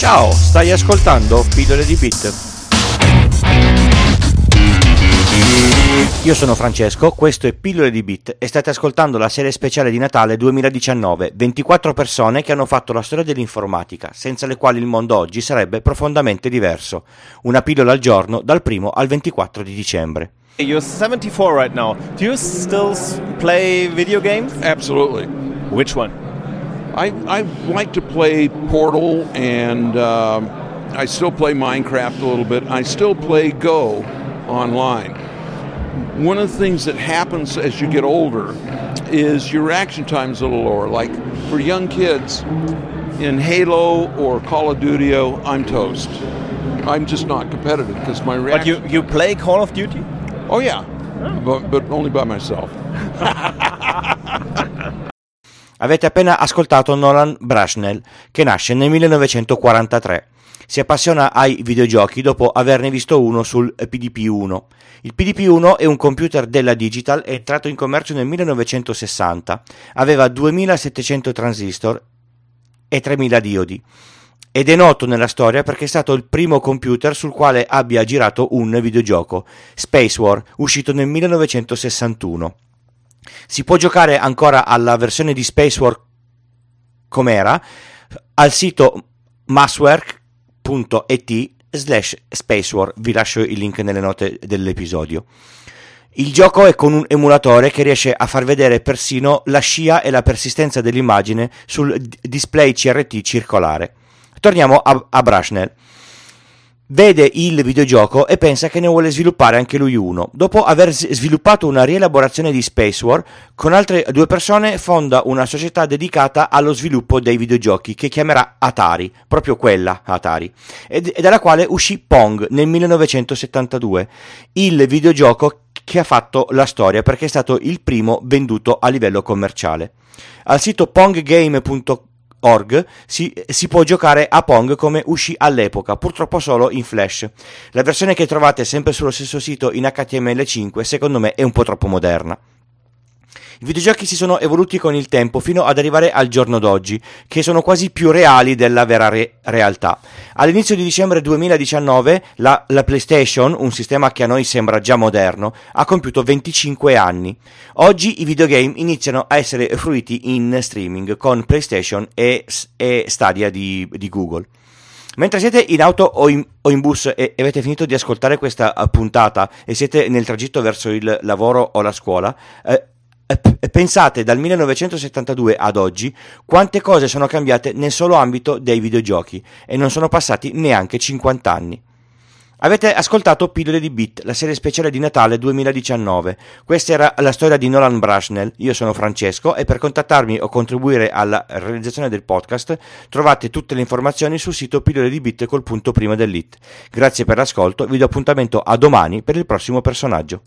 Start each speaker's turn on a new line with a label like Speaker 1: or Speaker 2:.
Speaker 1: Ciao, stai ascoltando Pillole di Bit. Io sono Francesco, questo è Pillole di Bit e state ascoltando la serie speciale di Natale 2019, 24 persone che hanno fatto la storia dell'informatica, senza le quali il mondo oggi sarebbe profondamente diverso. Una pillola al giorno dal 1 al 24 di dicembre.
Speaker 2: You're 74 right now. Do you still play video games?
Speaker 3: Absolutely.
Speaker 2: Which one?
Speaker 3: I, I like to play Portal and um I still play Minecraft a little bit. I still play Go online. One of the things that happens as you get older is your reaction time is a little lower. Like for young kids in Halo or Call of Duty, I'm toast. I'm just not competitive because my reaction.
Speaker 2: But you, you play Call of Duty?
Speaker 3: oh yeah, but, but only by myself.
Speaker 1: Avete appena ascoltato Nolan Brashnell, che nasce nel 1943. Si appassiona ai videogiochi dopo averne visto uno sul PDP-1. Il PDP-1 è un computer della Digital entrato in commercio nel 1960. Aveva 2700 transistor e 3000 diodi. Ed è noto nella storia perché è stato il primo computer sul quale abbia girato un videogioco, Space War, uscito nel 1961. Si può giocare ancora alla versione di Space com'era al sito masswork.it slash spacewar vi lascio il link nelle note dell'episodio. Il gioco è con un emulatore che riesce a far vedere persino la scia e la persistenza dell'immagine sul display CRT circolare. Torniamo a, a Brashnell vede il videogioco e pensa che ne vuole sviluppare anche lui uno. Dopo aver sviluppato una rielaborazione di Space War, con altre due persone fonda una società dedicata allo sviluppo dei videogiochi che chiamerà Atari, proprio quella Atari, ed, e dalla quale uscì Pong nel 1972, il videogioco che ha fatto la storia perché è stato il primo venduto a livello commerciale. Al sito ponggame.com Org si, si può giocare a Pong come uscì all'epoca, purtroppo solo in Flash. La versione che trovate sempre sullo stesso sito in HTML5 secondo me è un po' troppo moderna. I videogiochi si sono evoluti con il tempo fino ad arrivare al giorno d'oggi, che sono quasi più reali della vera re- realtà. All'inizio di dicembre 2019 la, la PlayStation, un sistema che a noi sembra già moderno, ha compiuto 25 anni. Oggi i videogame iniziano a essere fruiti in streaming con PlayStation e, e Stadia di, di Google. Mentre siete in auto o in, o in bus e avete finito di ascoltare questa eh, puntata e siete nel tragitto verso il lavoro o la scuola, eh, pensate dal 1972 ad oggi quante cose sono cambiate nel solo ambito dei videogiochi e non sono passati neanche 50 anni. Avete ascoltato Pillole di Bit, la serie speciale di Natale 2019. Questa era la storia di Nolan Brashnell. Io sono Francesco e per contattarmi o contribuire alla realizzazione del podcast trovate tutte le informazioni sul sito pillole di bit col punto prima dell'it. Grazie per l'ascolto, vi do appuntamento a domani per il prossimo personaggio.